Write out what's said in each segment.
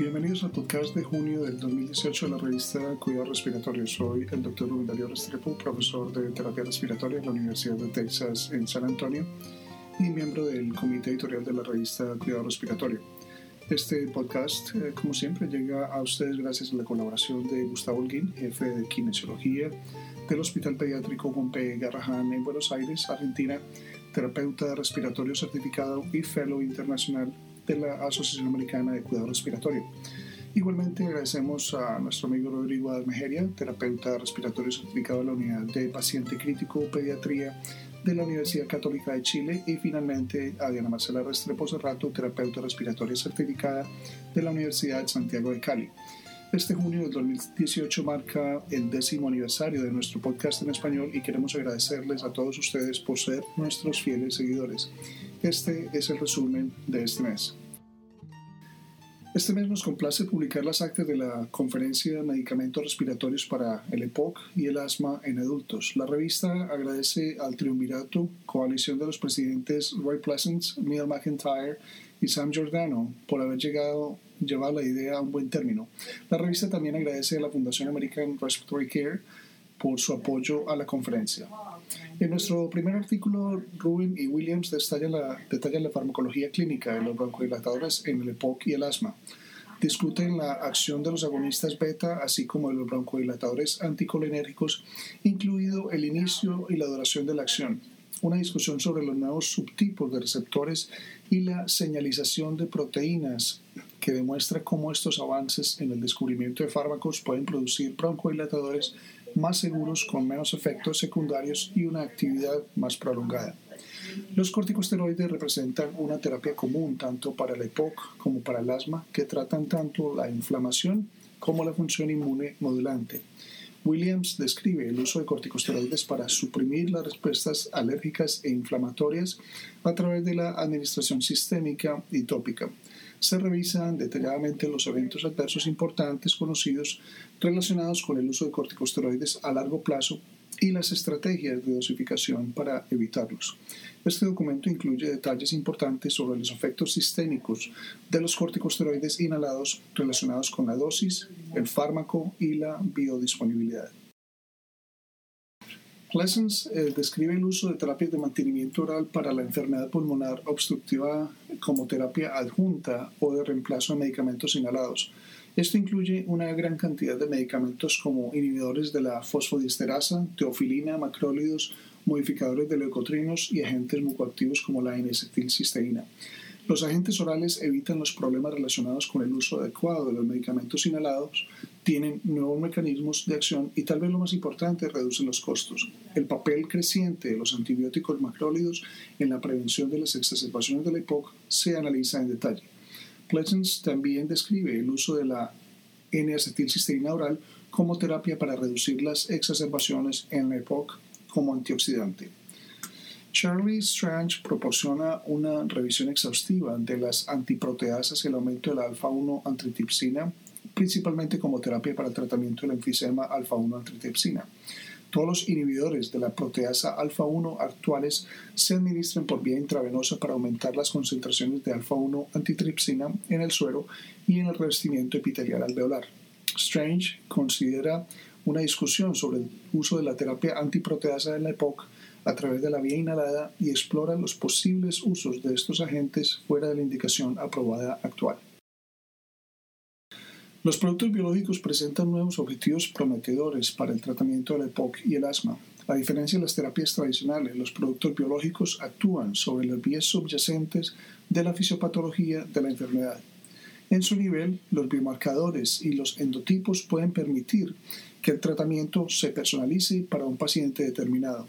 Bienvenidos al podcast de junio del 2018 de la revista Cuidado Respiratorio. Soy el doctor Rubén Darío Restrepo, profesor de terapia respiratoria en la Universidad de Texas en San Antonio y miembro del comité editorial de la revista Cuidado Respiratorio. Este podcast, eh, como siempre, llega a ustedes gracias a la colaboración de Gustavo Holguín, jefe de kinesiología del Hospital Pediátrico Pompey Garrahan en Buenos Aires, Argentina, terapeuta respiratorio certificado y fellow internacional de la Asociación Americana de Cuidado Respiratorio. Igualmente agradecemos a nuestro amigo Rodrigo Admejeria, terapeuta respiratorio certificado de la Unidad de Paciente Crítico Pediatría de la Universidad Católica de Chile y finalmente a Diana Marcela Restrepo Cerrato, terapeuta respiratoria certificada de la Universidad de Santiago de Cali. Este junio del 2018 marca el décimo aniversario de nuestro podcast en español y queremos agradecerles a todos ustedes por ser nuestros fieles seguidores. Este es el resumen de este mes. Este mes nos complace publicar las actas de la Conferencia de Medicamentos Respiratorios para el EPOC y el asma en adultos. La revista agradece al triunvirato, coalición de los presidentes Roy Pleasant, Neil McIntyre y Sam Giordano, por haber llegado llevar la idea a un buen término. La revista también agradece a la Fundación American Respiratory Care por su apoyo a la conferencia. En nuestro primer artículo, Rubin y Williams detallan la, farmacología clínica de los broncodilatadores en el EPOC y el asma. Discuten la acción de los agonistas beta, así como de los broncodilatadores anticolinérgicos, incluido el inicio y la duración de la acción. Una discusión sobre los nuevos subtipos de receptores y la señalización de proteínas que demuestra cómo estos avances en el descubrimiento de fármacos pueden producir broncodilatadores más seguros con menos efectos secundarios y una actividad más prolongada. Los corticosteroides representan una terapia común tanto para el EPOC como para el asma que tratan tanto la inflamación como la función inmune modulante. Williams describe el uso de corticosteroides para suprimir las respuestas alérgicas e inflamatorias a través de la administración sistémica y tópica se revisan detalladamente los eventos adversos importantes conocidos relacionados con el uso de corticosteroides a largo plazo y las estrategias de dosificación para evitarlos. Este documento incluye detalles importantes sobre los efectos sistémicos de los corticosteroides inhalados relacionados con la dosis, el fármaco y la biodisponibilidad. Pleasance eh, describe el uso de terapias de mantenimiento oral para la enfermedad pulmonar obstructiva como terapia adjunta o de reemplazo de medicamentos inhalados. Esto incluye una gran cantidad de medicamentos como inhibidores de la fosfodiesterasa, teofilina, macrólidos, modificadores de leucotrinos y agentes mucoactivos como la N-acetilcisteína. Los agentes orales evitan los problemas relacionados con el uso adecuado de los medicamentos inhalados, tienen nuevos mecanismos de acción y tal vez lo más importante, reducen los costos. El papel creciente de los antibióticos macrólidos en la prevención de las exacerbaciones de la EPOC se analiza en detalle. Pleasance también describe el uso de la N-acetilcisteína oral como terapia para reducir las exacerbaciones en la EPOC como antioxidante. Charlie Strange proporciona una revisión exhaustiva de las antiproteasas y el aumento de la alfa-1 antitripsina, principalmente como terapia para el tratamiento del enfisema alfa-1 antitripsina. Todos los inhibidores de la proteasa alfa-1 actuales se administran por vía intravenosa para aumentar las concentraciones de alfa-1 antitripsina en el suero y en el revestimiento epitelial alveolar. Strange considera una discusión sobre el uso de la terapia antiproteasa en la EPOC a través de la vía inhalada y explora los posibles usos de estos agentes fuera de la indicación aprobada actual. Los productos biológicos presentan nuevos objetivos prometedores para el tratamiento de la EPOC y el asma. A diferencia de las terapias tradicionales, los productos biológicos actúan sobre las vías subyacentes de la fisiopatología de la enfermedad. En su nivel, los biomarcadores y los endotipos pueden permitir que el tratamiento se personalice para un paciente determinado.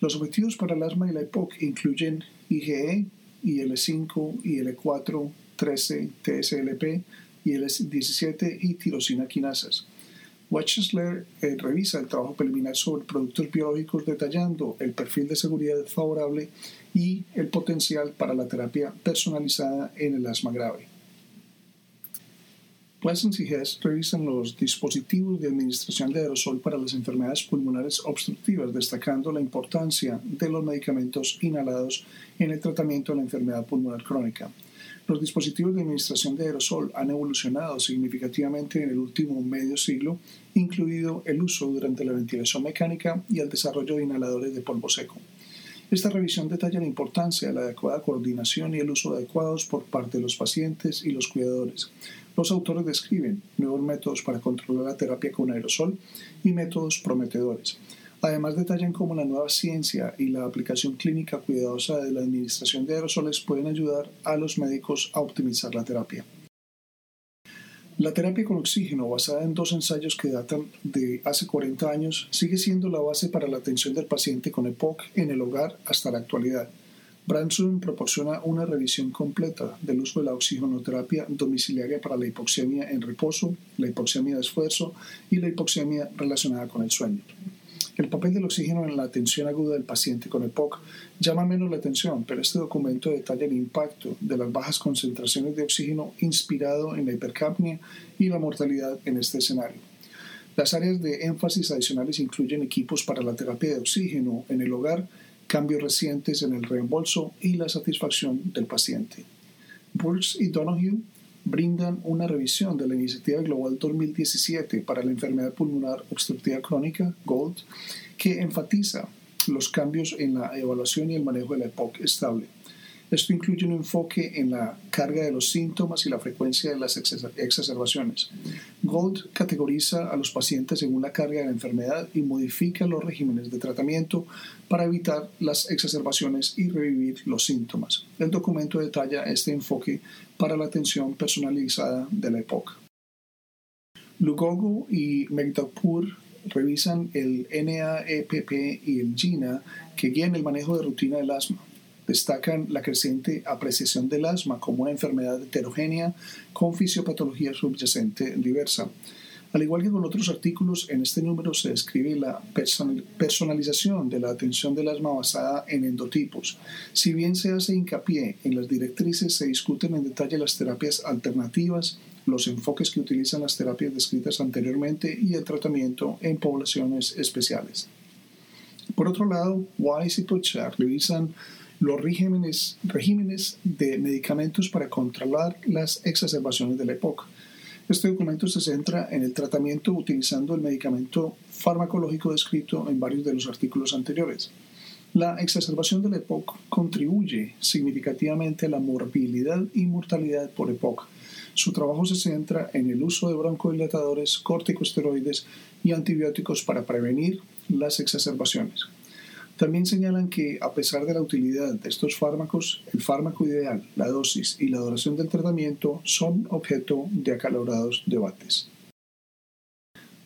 Los objetivos para el asma y la EPOC incluyen IgE, IL5, IL4, 13, TSLP, IL17 y tirosina quinasas. Wechsler eh, revisa el trabajo preliminar sobre productos biológicos detallando el perfil de seguridad favorable y el potencial para la terapia personalizada en el asma grave. Pleasant y Hess revisan los dispositivos de administración de aerosol para las enfermedades pulmonares obstructivas, destacando la importancia de los medicamentos inhalados en el tratamiento de la enfermedad pulmonar crónica. Los dispositivos de administración de aerosol han evolucionado significativamente en el último medio siglo, incluido el uso durante la ventilación mecánica y el desarrollo de inhaladores de polvo seco. Esta revisión detalla la importancia de la adecuada coordinación y el uso adecuados por parte de los pacientes y los cuidadores. Los autores describen nuevos métodos para controlar la terapia con aerosol y métodos prometedores. Además detallan cómo la nueva ciencia y la aplicación clínica cuidadosa de la administración de aerosoles pueden ayudar a los médicos a optimizar la terapia. La terapia con oxígeno, basada en dos ensayos que datan de hace 40 años, sigue siendo la base para la atención del paciente con EPOC en el hogar hasta la actualidad. Branson proporciona una revisión completa del uso de la oxigenoterapia domiciliaria para la hipoxemia en reposo, la hipoxemia de esfuerzo y la hipoxemia relacionada con el sueño. El papel del oxígeno en la atención aguda del paciente con EPOC llama menos la atención, pero este documento detalla el impacto de las bajas concentraciones de oxígeno inspirado en la hipercapnia y la mortalidad en este escenario. Las áreas de énfasis adicionales incluyen equipos para la terapia de oxígeno en el hogar, cambios recientes en el reembolso y la satisfacción del paciente. Brooks y Donoghue brindan una revisión de la Iniciativa Global 2017 para la Enfermedad Pulmonar Obstructiva Crónica, GOLD, que enfatiza los cambios en la evaluación y el manejo de la EPOC estable. Esto incluye un enfoque en la carga de los síntomas y la frecuencia de las exacerbaciones. Gold categoriza a los pacientes según la carga de la enfermedad y modifica los regímenes de tratamiento para evitar las exacerbaciones y revivir los síntomas. El documento detalla este enfoque para la atención personalizada de la EPOC. Lugogo y Megdapur revisan el NAEPP y el GINA que guían el manejo de rutina del asma destacan la creciente apreciación del asma como una enfermedad heterogénea con fisiopatología subyacente diversa. Al igual que con otros artículos, en este número se describe la personalización de la atención del asma basada en endotipos. Si bien se hace hincapié en las directrices, se discuten en detalle las terapias alternativas, los enfoques que utilizan las terapias descritas anteriormente y el tratamiento en poblaciones especiales. Por otro lado, Wise y Pritchard revisan los regímenes, regímenes de medicamentos para controlar las exacerbaciones de la época. Este documento se centra en el tratamiento utilizando el medicamento farmacológico descrito en varios de los artículos anteriores. La exacerbación de la EPOC contribuye significativamente a la morbilidad y mortalidad por EPOC. Su trabajo se centra en el uso de broncodilatadores, corticosteroides y antibióticos para prevenir las exacerbaciones. También señalan que, a pesar de la utilidad de estos fármacos, el fármaco ideal, la dosis y la duración del tratamiento son objeto de acalorados debates.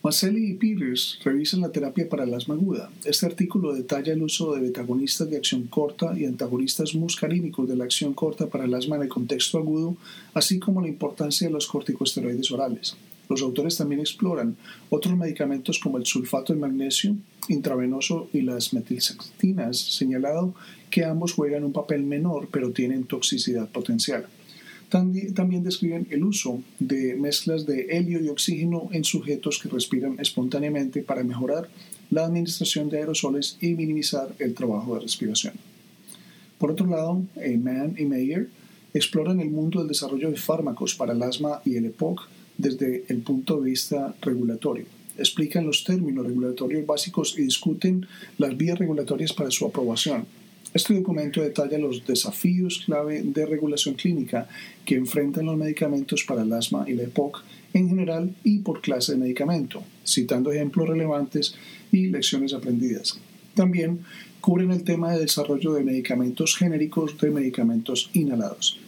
Maselli y Peters revisan la terapia para el asma aguda. Este artículo detalla el uso de betagonistas de acción corta y antagonistas muscarínicos de la acción corta para el asma en el contexto agudo, así como la importancia de los corticosteroides orales. Los autores también exploran otros medicamentos como el sulfato de magnesio intravenoso y las metilsectinas, señalado que ambos juegan un papel menor pero tienen toxicidad potencial. También describen el uso de mezclas de helio y oxígeno en sujetos que respiran espontáneamente para mejorar la administración de aerosoles y minimizar el trabajo de respiración. Por otro lado, Mann y Mayer exploran el mundo del desarrollo de fármacos para el asma y el EPOC desde el punto de vista regulatorio. Explican los términos regulatorios básicos y discuten las vías regulatorias para su aprobación. Este documento detalla los desafíos clave de regulación clínica que enfrentan los medicamentos para el asma y la EPOC en general y por clase de medicamento, citando ejemplos relevantes y lecciones aprendidas. También cubren el tema de desarrollo de medicamentos genéricos de medicamentos inhalados.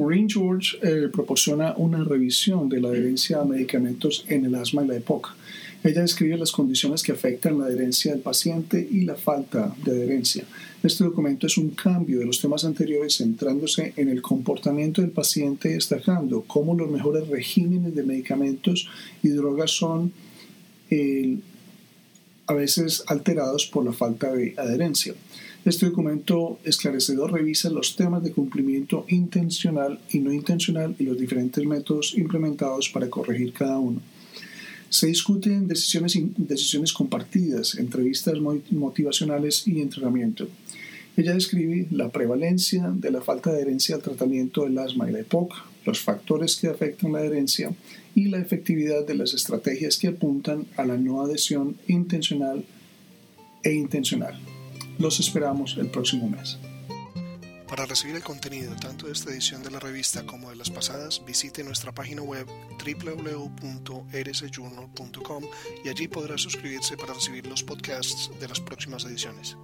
Maureen George eh, proporciona una revisión de la adherencia a medicamentos en el asma y la EPOC. Ella describe las condiciones que afectan la adherencia del paciente y la falta de adherencia. Este documento es un cambio de los temas anteriores centrándose en el comportamiento del paciente, destacando cómo los mejores regímenes de medicamentos y drogas son eh, a veces alterados por la falta de adherencia. Este documento esclarecedor revisa los temas de cumplimiento intencional y no intencional y los diferentes métodos implementados para corregir cada uno. Se discuten decisiones, decisiones compartidas, entrevistas motivacionales y entrenamiento. Ella describe la prevalencia de la falta de herencia al tratamiento del asma y la EPOC, los factores que afectan la herencia y la efectividad de las estrategias que apuntan a la no adhesión intencional e intencional. Los esperamos el próximo mes. Para recibir el contenido tanto de esta edición de la revista como de las pasadas, visite nuestra página web www.rsjournal.com y allí podrá suscribirse para recibir los podcasts de las próximas ediciones.